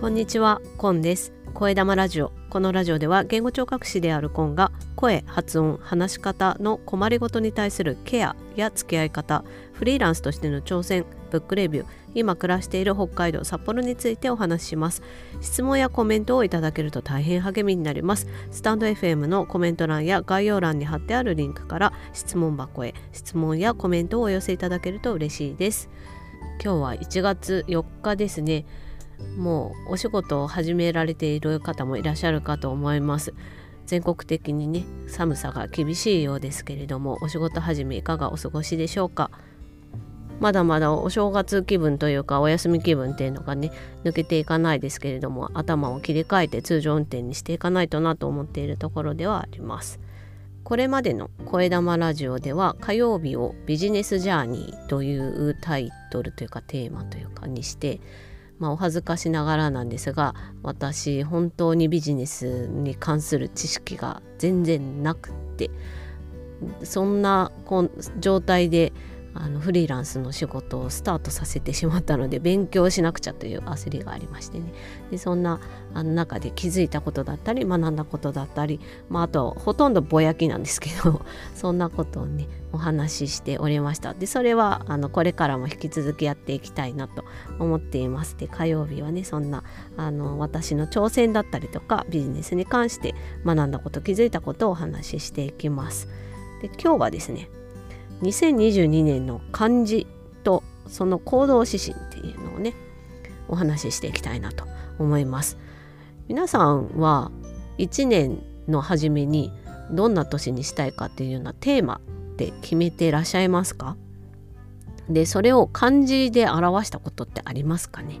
こんにちは、コンです。声玉ラジオ。このラジオでは言語聴覚士であるコンが声、発音、話し方の困りごとに対するケアや付き合い方、フリーランスとしての挑戦、ブックレビュー、今暮らしている北海道札幌についてお話しします。質問やコメントをいただけると大変励みになります。スタンド FM のコメント欄や概要欄に貼ってあるリンクから質問箱へ質問やコメントをお寄せいただけると嬉しいです。今日は1月4日ですね。もうお仕事を始められている方もいらっしゃるかと思います。全国的にね寒さが厳しいようですけれどもお仕事始めいかがお過ごしでしょうか。まだまだお正月気分というかお休み気分っていうのがね抜けていかないですけれども頭を切り替えて通常運転にしていかないとなと思っているところではあります。これまでの声玉ラジオでは火曜日をビジネスジャーニーというタイトルというかテーマというかにしてまあ、お恥ずかしながらなんですが私本当にビジネスに関する知識が全然なくってそんな状態であのフリーランスの仕事をスタートさせてしまったので勉強しなくちゃという焦りがありましてね。でそんなあの中で気づいたことだったり学んだことだったり、まあ、あとほとんどぼやきなんですけど そんなことをねお話ししておりました。でそれはあのこれからも引き続きやっていきたいなと思っています。で火曜日はねそんなあの私の挑戦だったりとかビジネスに関して学んだこと気づいたことをお話ししていきます。で今日はですね2022年の漢字とその行動指針っていうのをねお話ししていきたいなと思います。皆さんは1年の初めにどんな年にしたいかっていうようなテーマって決めていらっしゃいますか？でそれを漢字で表したことってありますかね？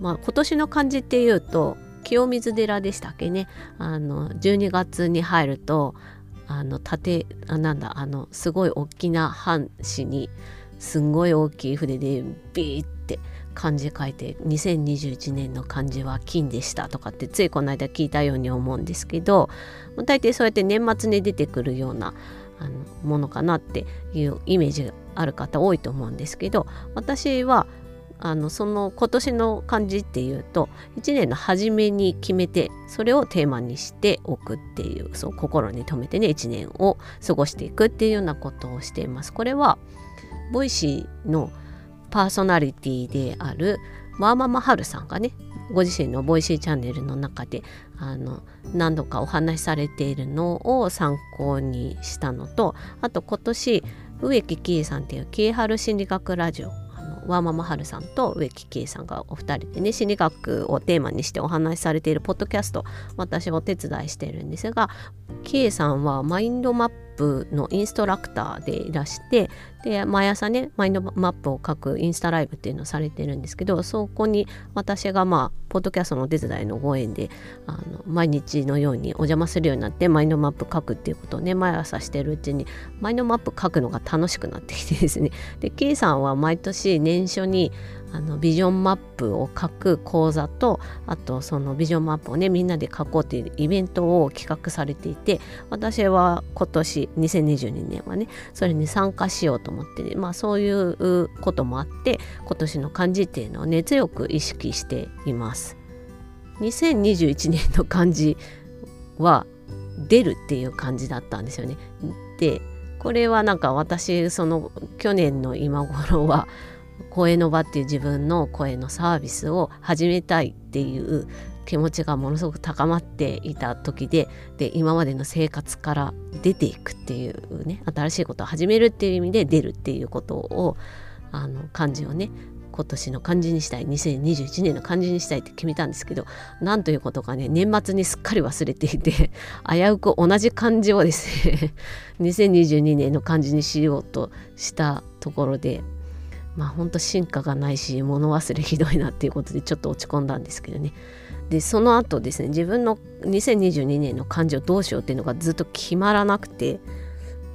まあ今年の漢字っていうと清水寺でしたっけね？あの12月に入るとあの縦あなんだあのすごい大きな半紙にすんごい大きい筆でビーって漢字書いて2021年の漢字は金でしたとかってついこの間聞いたように思うんですけど大抵そうやって年末に出てくるようなあのものかなっていうイメージがある方多いと思うんですけど私はあのその今年の漢字っていうと1年の初めに決めてそれをテーマにしておくっていうそう心に留めてね1年を過ごしていくっていうようなことをしています。これは Voicy のパーソナリティであるワーママハルさんがねご自身の Voicy チャンネルの中であの何度かお話しされているのを参考にしたのとあと今年植木喜恵さんっていう喜恵春心理学ラジオワーママハルさんと植木圭さんがお二人でね心理学をテーマにしてお話しされているポッドキャスト私お手伝いしてるんですが圭さんはマインドマッププのインストラクターでいらしてで毎朝ねマインドマップを書くインスタライブっていうのをされてるんですけどそこに私がまあポッドキャストのお手伝いのご縁であの毎日のようにお邪魔するようになってマインドマップ書くっていうことをね毎朝してるうちにマインドマップ書くのが楽しくなってきてですね。で K さんは毎年年初にあのビジョンマップを書く講座とあとそのビジョンマップをねみんなで書こうというイベントを企画されていて私は今年2022年はねそれに参加しようと思って、ね、まあそういうこともあって今年の漢字っていうのをね強く意識しています。2021年の漢字は出るっていう感じだったんですよね。でこれはなんか私その去年の今頃は声の場っていう自分の声のサービスを始めたいっていう気持ちがものすごく高まっていた時でで今までの生活から出ていくっていうね新しいことを始めるっていう意味で出るっていうことをあの漢字をね今年の漢字にしたい2021年の漢字にしたいって決めたんですけどなんということかね年末にすっかり忘れていて危うく同じ漢字をですね2022年の漢字にしようとしたところでまあほんと進化がないし物忘れひどいなっていうことでちょっと落ち込んだんですけどねでその後ですね自分の2022年の漢字をどうしようっていうのがずっと決まらなくて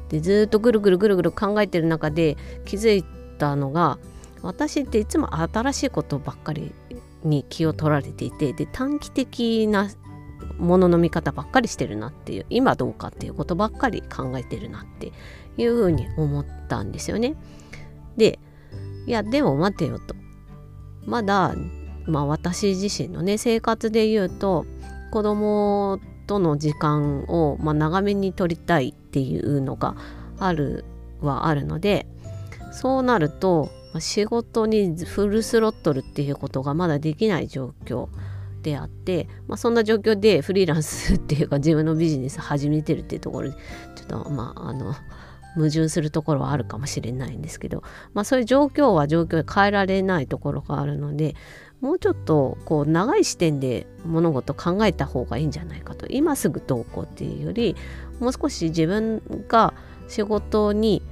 でずっとぐるぐるぐるぐる考えてる中で気づいたのが私っていつも新しいことばっかりに気を取られていてで短期的なものの見方ばっかりしてるなっていう今どうかっていうことばっかり考えてるなっていうふうに思ったんですよね。でいやでも待てよと。まだまあ私自身のね生活で言うと子供との時間を、まあ、長めに取りたいっていうのがあるはあるのでそうなると仕事にフルスロットルっていうことがまだできない状況であって、まあ、そんな状況でフリーランスっていうか自分のビジネス始めてるっていうところでちょっとまああの矛盾するところはあるかもしれないんですけど、まあ、そういう状況は状況で変えられないところがあるのでもうちょっとこう長い視点で物事考えた方がいいんじゃないかと。今すぐどうこうっていうよりもう少し自分が仕事に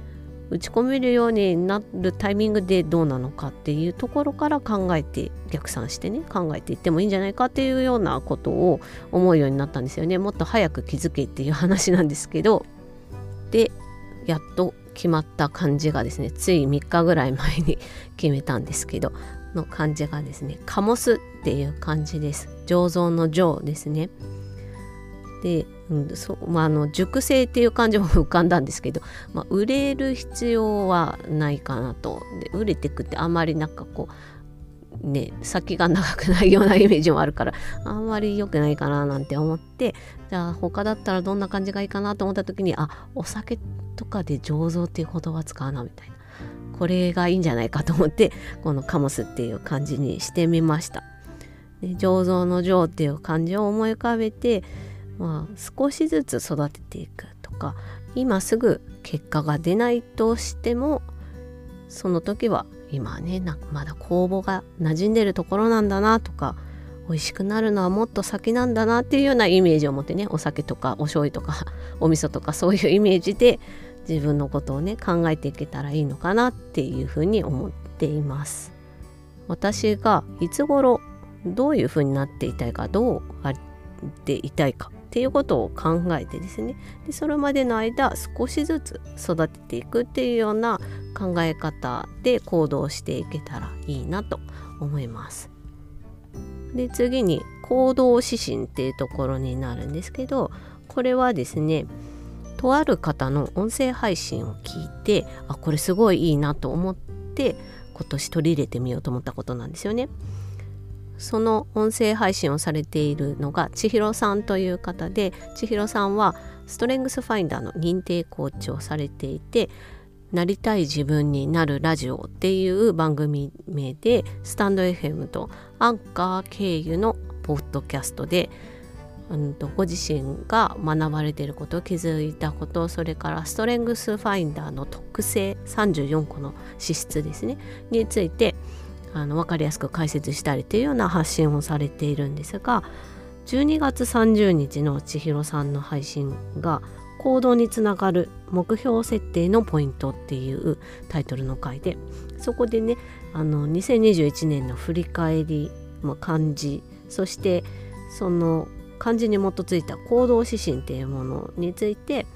打ち込めるようになるタイミングでどうなのかっていうところから考えて逆算してね考えていってもいいんじゃないかっていうようなことを思うようになったんですよね。もっと早く気づけっていう話なんですけど。でやっと決まった漢字がですねつい3日ぐらい前に 決めたんですけどの漢字がですねカモスっていう漢字です。醸造の醸ですね。で、うんそまあ、の熟成っていう感じも浮かんだんですけど、まあ、売れる必要はないかなと。で売れてくってあんまりなんかこうね先が長くないようなイメージもあるからあんまり良くないかななんて思ってじゃあ他だったらどんな感じがいいかなと思った時にあお酒とかで醸造っていう言葉使うなみたいなこれがいいんじゃないかと思ってこのカモスっていう感じにしてみました。で醸造の醸っていう漢字を思い浮かべてまあ、少しずつ育てていくとか今すぐ結果が出ないとしてもその時は今ねまだ酵母が馴染んでるところなんだなとか美味しくなるのはもっと先なんだなっていうようなイメージを持ってねお酒とかお醤油とか お味噌とかそういうイメージで自分のことをね考えていけたらいいのかなっていうふうに思っています。私がいつ頃どういうふうになっていたいかどうあっていたいかっていうことを考えてですねでそれまでの間少しずつ育てていくっていうような考え方で行動していけたらいいなと思います。で次に行動指針っていうところになるんですけどこれはですねとある方の音声配信を聞いてあこれすごいいいなと思って今年取り入れてみようと思ったことなんですよね。その音声配信をされているのが千尋さんという方で千尋さんはストレングスファインダーの認定コーチをされていてなりたい自分になるラジオっていう番組名でスタンド FM とアンカー経由のポッドキャストで、うん、とご自身が学ばれていること気づいたことそれからストレングスファインダーの特性34個の資質ですね。についてあの分かりやすく解説したりというような発信をされているんですが12月30日の千尋さんの配信が行動につながる目標設定のポイントっていうタイトルの回でそこでねあの2021年の振り返りも漢字そしてその漢字に基づいた行動指針っていうものについて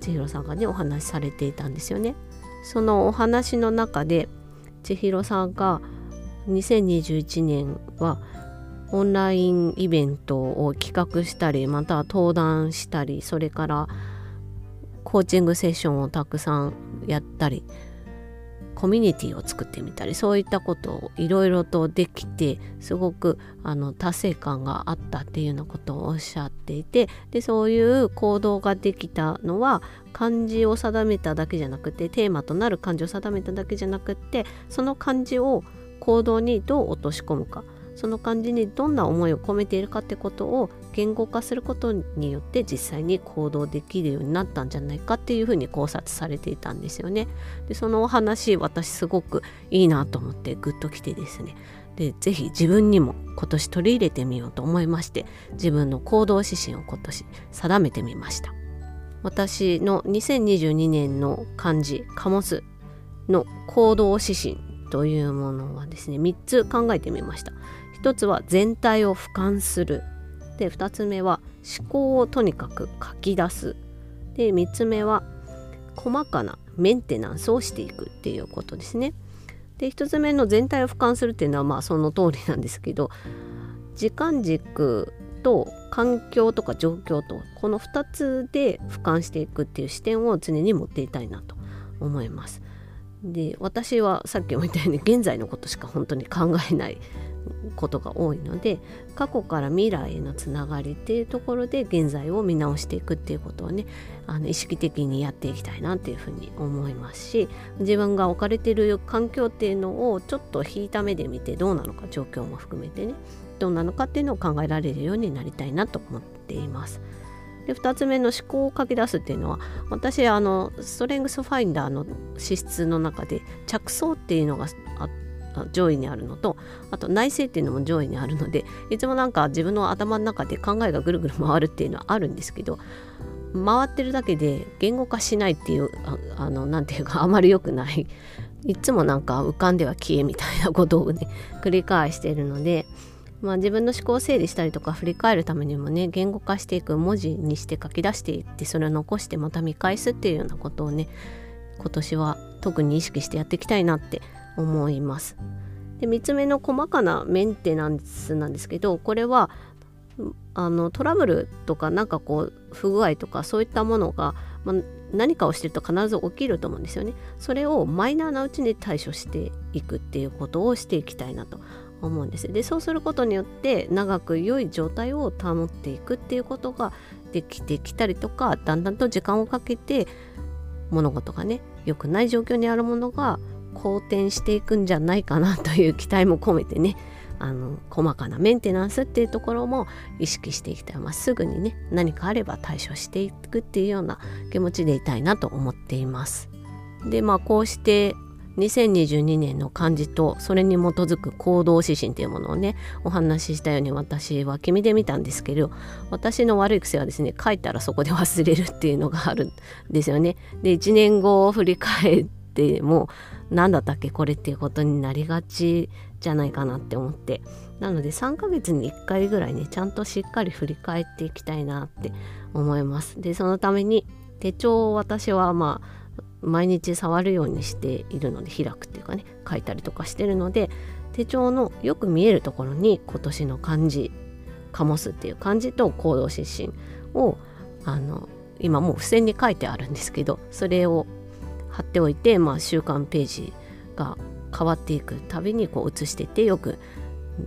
千尋さんがねお話しされていたんですよね。そのお話の中で千尋さんが2021年はオンラインイベントを企画したりまたは登壇したりそれからコーチングセッションをたくさんやったりコミュニティを作ってみたりそういったことをいろいろとできてすごくあの達成感があったっていうようなことをおっしゃっていてでそういう行動ができたのは漢字を定めただけじゃなくてテーマとなる漢字を定めただけじゃなくってその漢字を行動にどう落とし込むかその感じにどんな思いを込めているかってことを言語化することによって実際に行動できるようになったんじゃないかっていうふうに考察されていたんですよね。でそのお話私すごくいいなと思ってグッときてですねでぜひ自分にも今年取り入れてみようと思いまして自分の行動指針を今年定めてみました。私の2022年の漢字「カモス」の行動指針というものはですね3つ考えてみました1つは全体を俯瞰するで2つ目は思考をとにかく書き出すで3つ目は細かなメンテナンスをしていくっていうことですねで1つ目の全体を俯瞰するっていうのはまあその通りなんですけど時間軸と環境とか状況とこの2つで俯瞰していくっていう視点を常に持っていたいなと思います。で私はさっきも言ったように現在のことしか本当に考えないことが多いので過去から未来へのつながりっていうところで現在を見直していくっていうことをねあの意識的にやっていきたいなっていうふうに思いますし自分が置かれてる環境っていうのをちょっと引いた目で見てどうなのか状況も含めてねどうなのかっていうのを考えられるようになりたいなと思っています。で2つ目の思考を書き出すっていうのは私あのストレングスファインダーの資質の中で着想っていうのが上位にあるのとあと内政っていうのも上位にあるのでいつもなんか自分の頭の中で考えがぐるぐる回るっていうのはあるんですけど回ってるだけで言語化しないっていうあのなんていうかあまり良くないいつもなんか浮かんでは消えみたいなことをね繰り返しているのでまあ、自分の思考を整理したりとか振り返るためにもね言語化していく文字にして書き出していってそれを残してまた見返すっていうようなことをね今年は特に意識してやっていきたいなって思います。で3つ目の細かなメンテナンスなんですけどこれはあのトラブルとかなんかこう不具合とかそういったものが、まあ、何かをしてると必ず起きると思うんですよね。それをマイナーなうちに対処していくっていうことをしていきたいなと思うんですでそうすることによって長く良い状態を保っていくっていうことができてきたりとかだんだんと時間をかけて物事がね良くない状況にあるものが好転していくんじゃないかなという期待も込めてねあの細かなメンテナンスっていうところも意識していきたい、まあ、すぐにね何かあれば対処していくっていうような気持ちでいたいなと思っています。でまあこうして2022年の漢字とそれに基づく行動指針というものをねお話ししたように私は君で見たんですけど私の悪い癖はですね書いたらそこで忘れるっていうのがあるんですよね。で1年後を振り返っても何だったっけこれっていうことになりがちじゃないかなって思ってなので3ヶ月に1回ぐらいねちゃんとしっかり振り返っていきたいなって思います。でそのために手帳を私はまあ毎日触るようにしているので開くっていうかね書いたりとかしてるので手帳のよく見えるところに今年の漢字醸すっていう漢字と行動指針をあの今もう付箋に書いてあるんですけどそれを貼っておいて、まあ、週刊ページが変わっていくたびにこう写していってよく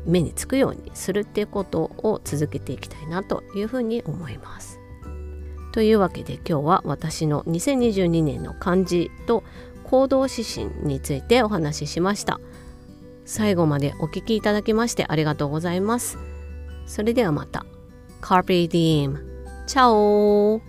目につくようにするっていうことを続けていきたいなというふうに思います。というわけで今日は私の2022年の漢字と行動指針についてお話ししました。最後までお聴きいただきましてありがとうございます。それではまた。Carpe Diem チャオ